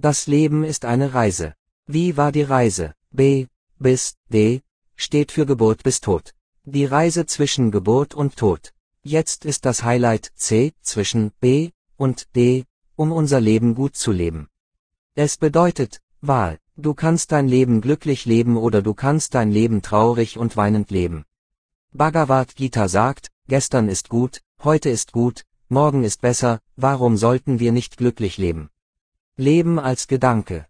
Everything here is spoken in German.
Das Leben ist eine Reise. Wie war die Reise? B, bis, D, steht für Geburt bis Tod. Die Reise zwischen Geburt und Tod. Jetzt ist das Highlight C zwischen B und D, um unser Leben gut zu leben. Es bedeutet, Wahl, du kannst dein Leben glücklich leben oder du kannst dein Leben traurig und weinend leben. Bhagavad Gita sagt, gestern ist gut, heute ist gut, morgen ist besser, warum sollten wir nicht glücklich leben? Leben als Gedanke.